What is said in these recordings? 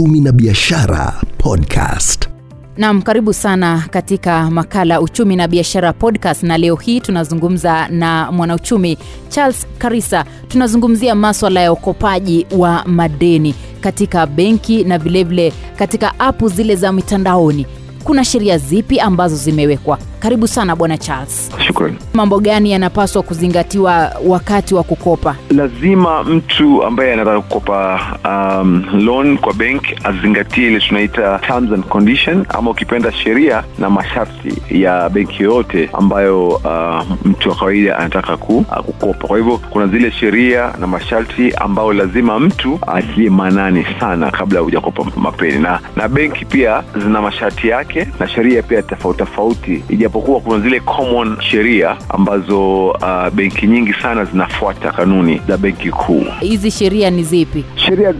uchumi na biashara podcast. Naam, karibu sana katika makala uchumi na biashara podcast, na leo hii tunazungumza na mwanauchumi Charles Karisa. Tunazungumzia maswala ya ukopaji wa madeni katika benki na vilevile katika apu zile za mitandaoni. Kuna sheria zipi ambazo zimewekwa? Karibu sana bwana Charles. Shukrani. Mambo gani yanapaswa kuzingatiwa wakati wa kukopa? Lazima mtu ambaye anataka kukopa um, loan kwa bank azingatie ile tunaita terms and condition, ama ukipenda sheria na masharti ya benki yoyote ambayo uh, mtu wa kawaida anataka ku, uh, kukopa. Kwa hivyo kuna zile sheria na masharti ambayo lazima mtu atilie maanani sana kabla hujakopa mapeni, na na benki pia zina masharti yake na sheria pia tofauti tofauti ijapokuwa kuna zile common sheria ambazo uh, benki nyingi sana zinafuata kanuni za benki kuu. Hizi sheria ni zipi? Sheria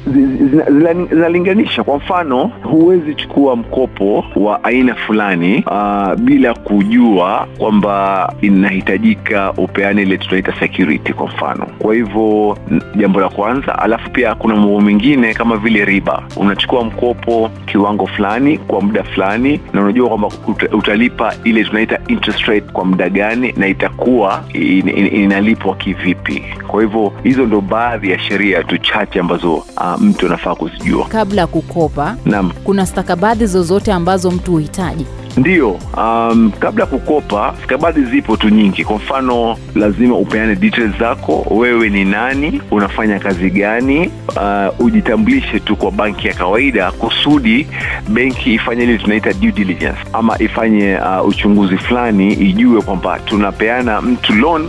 zinalinganisha. Kwa mfano, huwezi chukua mkopo wa aina fulani uh, bila kujua kwamba inahitajika upeane ile tunaita security, kwa mfano. Kwa hivyo jambo la kwanza, alafu pia kuna mambo mengine kama vile riba. Unachukua mkopo kiwango fulani kwa muda fulani, na unajua kwamba utalipa ile tunaita interest rate kwa muda gani na itakuwa in, in, inalipwa kivipi. Kwa hivyo hizo ndo baadhi ya sheria tu chache ambazo uh, mtu anafaa kuzijua kabla ya kukopa. Naam, Kuna stakabadhi zozote ambazo mtu huhitaji? Ndiyo. Um, kabla ya kukopa stakabadhi zipo tu nyingi. Kwa mfano, lazima upeane details zako, wewe ni nani, unafanya kazi gani, uh, ujitambulishe tu kwa banki ya kawaida, kusudi benki ifanye ile tunaita due diligence, ama ifanye uh, uchunguzi fulani, ijue kwamba tunapeana mtu loan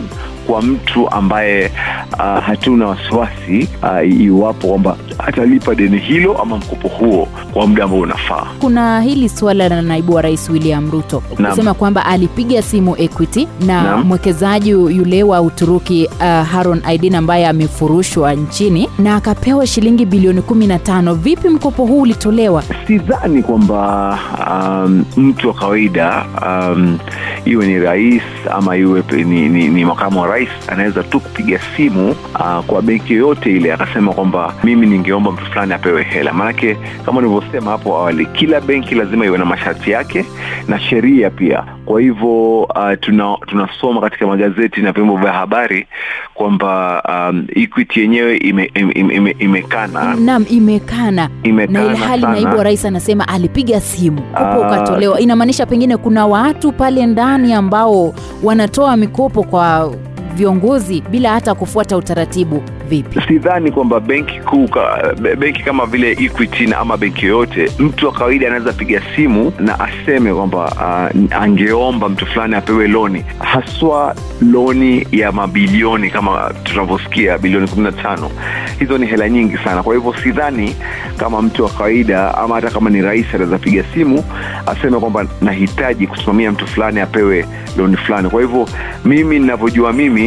kwa mtu ambaye uh, hatuna wasiwasi uh, iwapo kwamba atalipa deni hilo ama mkopo huo kwa muda ambao unafaa. Kuna hili suala la naibu wa rais William Ruto kusema kwamba alipiga simu Equity na mwekezaji yule wa Uturuki uh, Haron Aidin ambaye amefurushwa nchini na akapewa shilingi bilioni 15. Vipi mkopo huu ulitolewa? Sidhani kwamba um, mtu wa kawaida um, iwe ni rais ama iwe ni, ni, ni makamu wa rais anaweza tu kupiga simu uh, kwa benki yoyote ile akasema kwamba mimi ningeomba mtu fulani apewe hela. Maanake kama nilivyosema hapo awali, kila benki lazima iwe na masharti yake na sheria pia. Kwa hivyo uh, tuna, tunasoma katika magazeti na vyombo vya habari kwamba um, Equity yenyewe ime, ime, ime, ime, imekana Naam, imekana imekana na ilhali naibu wa rais anasema alipiga simu kopo Ah. ukatolewa. Inamaanisha pengine kuna watu pale ndani ambao wanatoa mikopo kwa viongozi bila hata kufuata utaratibu. Vipi? sidhani kwamba benki kuu benki kama vile Equity ama benki yoyote, mtu wa kawaida anaweza piga simu na aseme kwamba uh, angeomba mtu fulani apewe loni, haswa loni ya mabilioni kama tunavyosikia bilioni 15. Hizo ni hela nyingi sana. Kwa hivyo sidhani kama mtu wa kawaida ama hata kama ni rais anaweza piga simu aseme kwamba nahitaji kusimamia mtu fulani apewe loni fulani. Kwa hivyo mimi ninavyojua mimi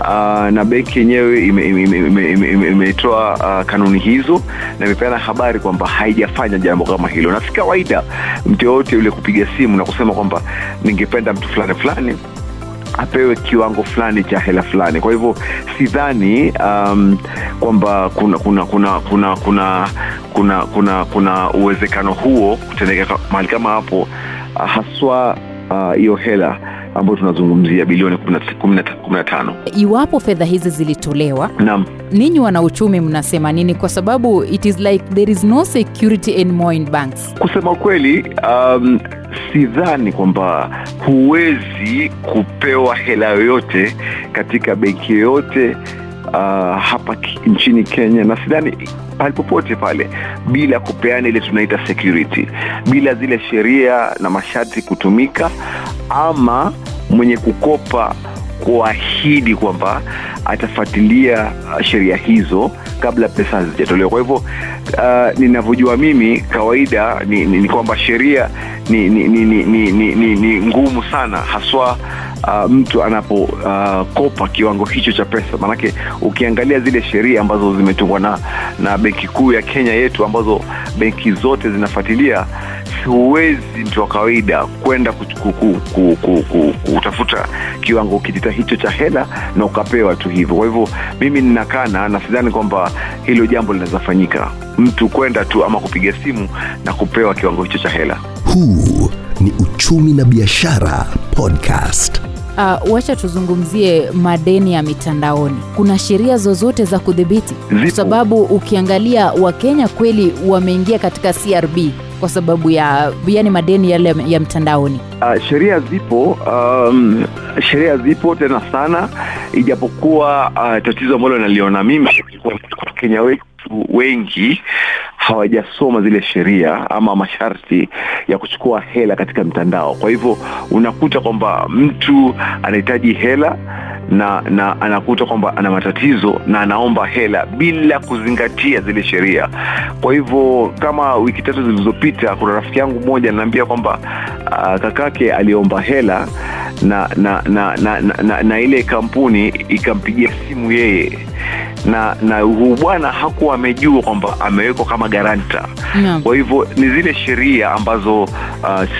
uh, na benki yenyewe imetoa ime, ime, ime, ime, ime, imetoa, uh, kanuni hizo na imepeana habari kwamba haijafanya jambo kama hilo, na si kawaida mtu yoyote yule kupiga simu na kusema kwamba ningependa mtu fulani fulani apewe kiwango fulani cha hela fulani. Kwa hivyo sidhani um, kwamba kuna kuna kuna kuna kuna kuna kuna kuna uwezekano huo kutendeka ka- mahali kama hapo, uh, haswa uh, hiyo hela ambayo tunazungumzia bilioni 15. Iwapo fedha hizi zilitolewa, Naam. ninyi wanauchumi mnasema nini? Kwa sababu it is like there is no security anymore in banks. Kusema kweli, um, sidhani kwamba huwezi kupewa hela yoyote katika benki yoyote uh, hapa nchini Kenya na sidhani pahali popote pale bila kupeana ile tunaita security, bila zile sheria na masharti kutumika, ama mwenye kukopa kuahidi kwamba atafuatilia uh, sheria hizo kabla pesa hazijatolewa. Kwa hivyo uh, ninavyojua mimi kawaida ni, ni, ni kwamba sheria ni, ni, ni, ni, ni, ni, ni, ni ngumu sana haswa uh, mtu anapokopa uh, kiwango hicho cha pesa. Maanake ukiangalia zile sheria ambazo zimetungwa na, na benki kuu ya Kenya yetu ambazo benki zote zinafuatilia huwezi mtu wa kawaida kwenda ku- ku- ku- ku- ku- ku- kutafuta kiwango kitita hicho cha hela na ukapewa tu hivyo kwa hivyo mimi ninakana na sidhani kwamba hilo jambo linaweza fanyika mtu kwenda tu ama kupiga simu na kupewa kiwango hicho cha hela Huu ni Uchumi na Biashara Podcast. Uh, wacha tuzungumzie madeni ya mitandaoni. Kuna sheria zozote za kudhibiti? Kwa sababu ukiangalia Wakenya kweli wameingia katika CRB kwa sababu ya yani madeni yale ya mtandaoni. Uh, sheria zipo um, sheria zipo tena sana ijapokuwa uh, tatizo ambalo naliona mimi wakenya wetu wengi hawajasoma zile sheria ama masharti ya kuchukua hela katika mtandao. Kwa hivyo unakuta kwamba mtu anahitaji hela na na anakuta kwamba ana matatizo na anaomba hela bila kuzingatia zile sheria. Kwa hivyo kama wiki tatu zilizopita kuna rafiki yangu mmoja ananiambia kwamba uh, kakake aliomba hela na na na, na, na, na, na ile kampuni ikampigia simu yeye. Na na huu bwana hakuwa amejua kwamba amewekwa kama garanta no. kwa hivyo ni zile sheria ambazo uh,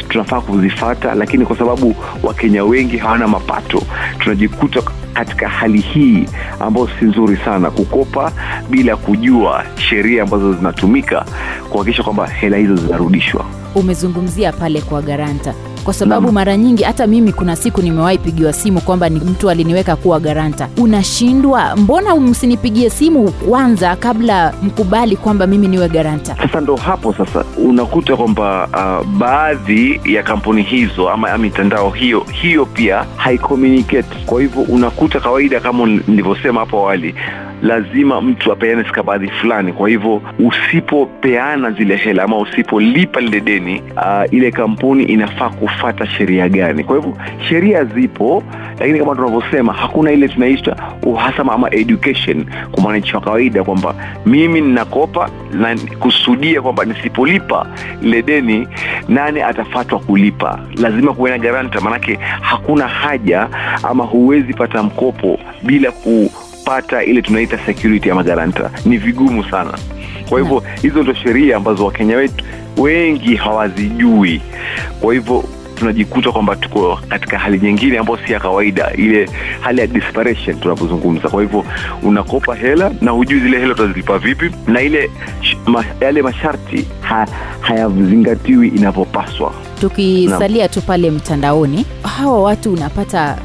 tunafaa kuzifata lakini kwa sababu wakenya wengi hawana mapato tunajikuta katika hali hii ambayo si nzuri sana kukopa bila kujua sheria ambazo zinatumika kuhakikisha kwamba hela hizo zinarudishwa. Umezungumzia pale kwa garanta kwa sababu mara nyingi hata mimi kuna siku nimewahi pigiwa simu kwamba ni mtu aliniweka kuwa garanta. Unashindwa, mbona msinipigie simu kwanza kabla mkubali kwamba mimi niwe garanta? sasa ndo hapo sasa unakuta kwamba uh, baadhi ya kampuni hizo ama mitandao hiyo hiyo pia haicommunicate kwa hivyo unakuta kawaida kama nilivyosema hapo awali lazima mtu apeane stakabadhi fulani. Kwa hivyo usipopeana zile hela ama usipolipa lile deni uh, ile kampuni inafaa kufata sheria gani? Kwa hivyo sheria zipo lakini kama tunavyosema hakuna ile tunaita uhasama ama education kwa mwananchi wa kawaida kwamba mimi ninakopa na kusudia kwamba nisipolipa lile deni nani atafatwa kulipa? Lazima kuwe na garanta maanake hakuna haja ama huwezi pata mkopo bila kupata ile tunaita security ya magaranta. Ni vigumu sana. Kwa hivyo hizo ndo sheria ambazo wakenya wetu wengi hawazijui. Kwa hivyo tunajikuta kwamba tuko katika hali nyingine ambayo si ya kawaida ile hali ya desperation tunavyozungumza kwa hivyo unakopa hela na hujui zile hela utazilipa vipi na ile ma, yale masharti ha, hayazingatiwi inavyopaswa. Tukisalia tu pale mtandaoni hawa watu unapata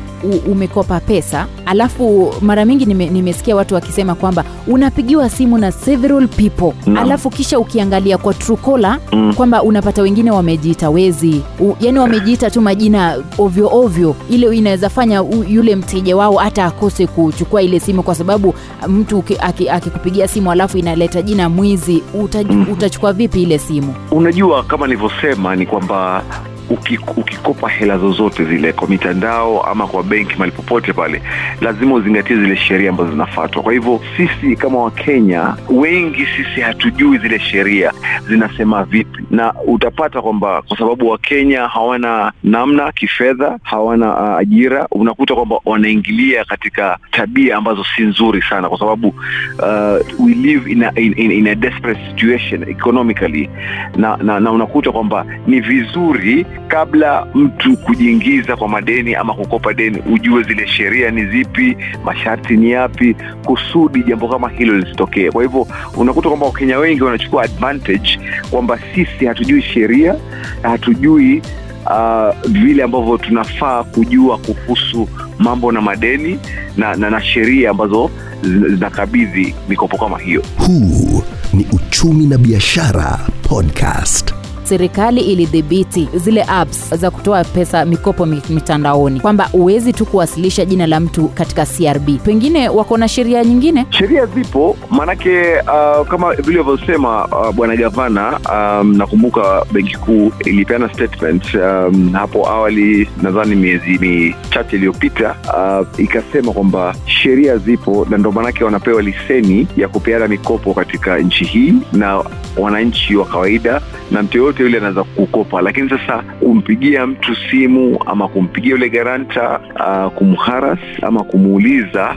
umekopa pesa alafu mara mingi nime, nimesikia watu wakisema kwamba unapigiwa simu na several people Naam. alafu kisha ukiangalia kwa trukola Mm. kwamba unapata wengine wamejiita wezi u, yani wamejiita tu majina ovyo ovyo ile inaweza fanya u, yule mteja wao hata akose kuchukua ile simu kwa sababu mtu aki- akikupigia simu alafu inaleta jina mwizi uta, mm. utachukua vipi ile simu unajua kama nilivyosema ni kwamba ukikopa hela zozote zile kwa mitandao ama kwa benki mali popote pale lazima uzingatie zile sheria ambazo zinafatwa kwa hivyo sisi kama wakenya wengi sisi hatujui zile sheria zinasema vipi. Na utapata kwamba kwa sababu wakenya hawana namna kifedha hawana uh, ajira unakuta kwamba wanaingilia katika tabia ambazo si nzuri sana kwa sababu uh, we live in a, in, in, a desperate situation economically. Na, na, na unakuta kwamba ni vizuri kabla mtu kujiingiza kwa madeni ama kukopa deni ujue zile sheria ni zipi masharti ni yapi kusudi jambo kama hilo lisitokee kwa hivyo unakuta kwamba wakenya wengi wanachukua advantage kwamba sisi hatujui sheria na hatujui uh, vile ambavyo tunafaa kujua kuhusu mambo na madeni na, na, na sheria ambazo zinakabidhi mikopo kama hiyo Huu ni Uchumi na Biashara Podcast. Serikali ilidhibiti zile apps za kutoa pesa mikopo mitandaoni kwamba huwezi tu kuwasilisha jina la mtu katika crb pengine wako na sheria nyingine? Sheria zipo maanake uh, kama vile ulivyosema uh, bwana gavana um, nakumbuka benki kuu ilipeana statement um, hapo awali nadhani miezi michache iliyopita uh, ikasema kwamba sheria zipo na ndo maanake wanapewa leseni ya kupeana mikopo katika nchi hii na wananchi wa kawaida na mtu yoyote yule anaweza kukopa. Lakini sasa kumpigia mtu simu ama kumpigia yule garanta uh, kumharas ama kumuuliza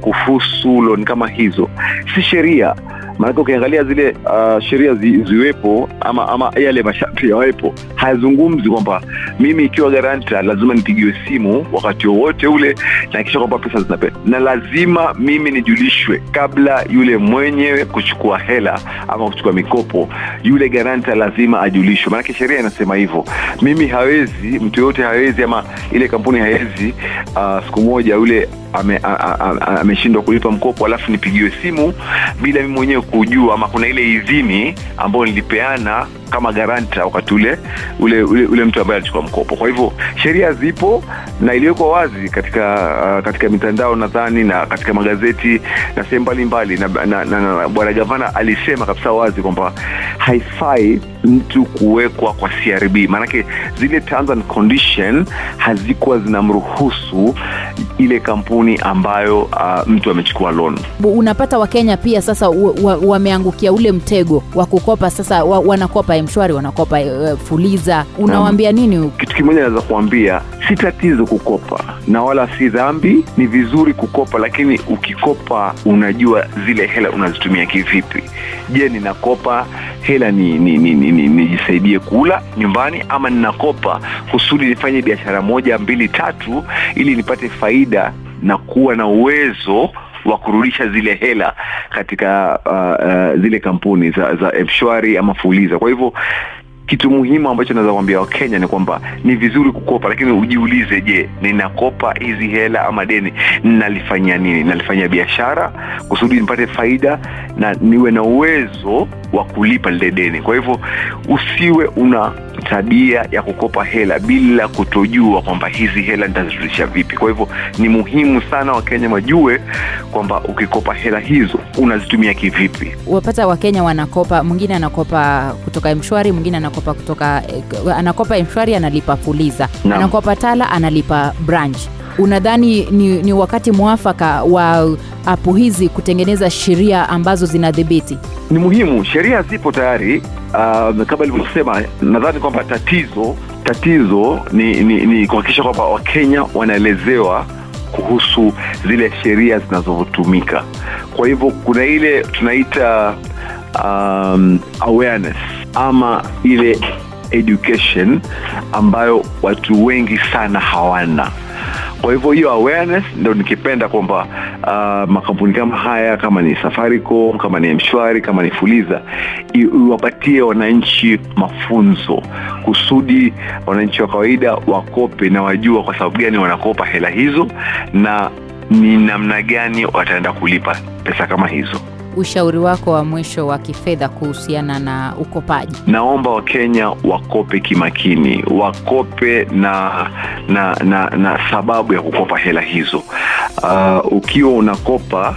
kuhusu loan kama hizo si sheria maanake ukiangalia zile uh, sheria zi, ziwepo ama ama yale masharti yawepo hayazungumzi kwamba mimi ikiwa garanta lazima nipigiwe simu wakati wowote ule nahakikisha kwamba pesa zinape na lazima mimi nijulishwe kabla yule mwenyewe kuchukua hela ama kuchukua mikopo. Yule garanta lazima ajulishwe. Maanake sheria inasema hivyo. Mimi hawezi mtu yoyote hawezi ama ile kampuni hawezi uh, siku moja yule ameshindwa ame, ame kulipa mkopo alafu nipigiwe simu bila mimi mwenyewe kujua ama kuna ile idhini ambayo nilipeana kama garanta wakati ule ule, ule, ule mtu ambaye alichukua mkopo. Kwa hivyo sheria zipo na iliwekwa wazi katika uh, katika mitandao nadhani na katika magazeti na sehemu mbalimbali na, na, na, na bwana gavana alisema kabisa wazi kwamba haifai mtu kuwekwa kwa crb maanake zile terms and condition hazikuwa zinamruhusu ile kampuni ambayo uh, mtu amechukua loan. Unapata wakenya pia sasa wameangukia wa, wa ule mtego wa kukopa sasa wa, wanakopa mshwari wanakopa uh, fuliza. Unawaambia nini kitu kimoja naweza kuambia si tatizo kukopa na wala si dhambi ni vizuri kukopa lakini ukikopa unajua zile hela unazitumia kivipi. Je ninakopa hela ni nijisaidie ni, ni, ni, ni kula nyumbani ama ninakopa kusudi nifanye biashara moja mbili tatu ili nipate faida na kuwa na uwezo wa kurudisha zile hela katika uh, uh, zile kampuni za, za mshwari ama fuliza. Kwa hivyo kitu muhimu ambacho naweza kuambia wakenya ni kwamba ni vizuri kukopa lakini ujiulize je ninakopa hizi hela ama deni? Nalifanyia nini? Nalifanyia biashara kusudi nipate faida na niwe na uwezo wa kulipa lile deni. Kwa hivyo usiwe una tabia ya kukopa hela bila kutojua kwamba hizi hela nitazirudisha vipi. Kwa hivyo ni muhimu sana wakenya wajue kwamba ukikopa hela hizo unazitumia kivipi. Wapata wakenya wanakopa mwingine anakopa kutoka mshwari mwingine anakopa kutoka anakopa mshwari analipa fuliza. Naam. anakopa tala analipa branch. Unadhani ni, ni wakati mwafaka wa apu hizi kutengeneza sheria ambazo zinadhibiti ni muhimu sheria zipo tayari. Uh, kama ilivyosema nadhani kwamba tatizo tatizo ni, ni, ni kuhakikisha kwamba wakenya wanaelezewa kuhusu zile sheria zinazotumika. Kwa hivyo kuna ile tunaita um, awareness ama ile education ambayo watu wengi sana hawana kwa hivyo hiyo awareness ndo nikipenda kwamba uh, makampuni kama haya kama ni safaricom kama ni mshwari kama ni fuliza iwapatie wananchi mafunzo kusudi wananchi wa kawaida wakope na wajua kwa sababu gani wanakopa hela hizo na ni namna gani wataenda kulipa pesa kama hizo ushauri wako wa mwisho wa kifedha kuhusiana na ukopaji? Naomba wakenya wakope kimakini wakope na na na, na sababu ya kukopa hela hizo. Uh, ukiwa unakopa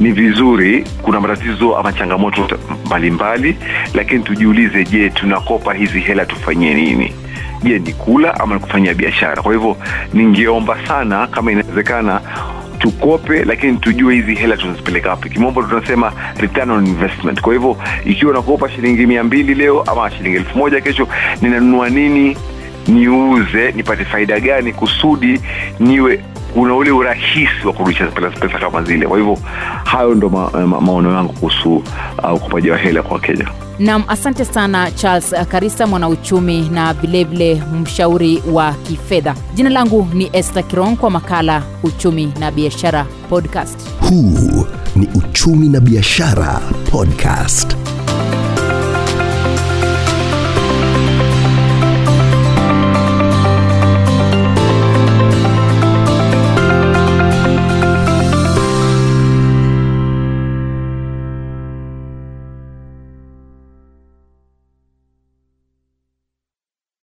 ni vizuri kuna matatizo ama changamoto mbalimbali lakini tujiulize je tunakopa hizi hela tufanyie nini? Je ni kula ama ni kufanyia biashara? Kwa hivyo ningeomba sana kama inawezekana tukope lakini tujue hizi hela tunazipeleka wapi. Kimombo tunasema return on investment. Kwa hivyo ikiwa nakopa shilingi mia mbili leo ama shilingi elfu moja kesho ninanunua nini? Niuze nipate faida gani kusudi niwe kuna ule urahisi wa kurudisha pesa, kama zile. Kwa hivyo hayo ndo ma, ma, maono yangu kuhusu uh, ukopaji wa hela kwa wakenya. Nam asante sana charles karisa mwanauchumi na vilevile mshauri wa kifedha. Jina langu ni este kiron kwa makala uchumi na biashara podcast. Huu ni uchumi na biashara podcast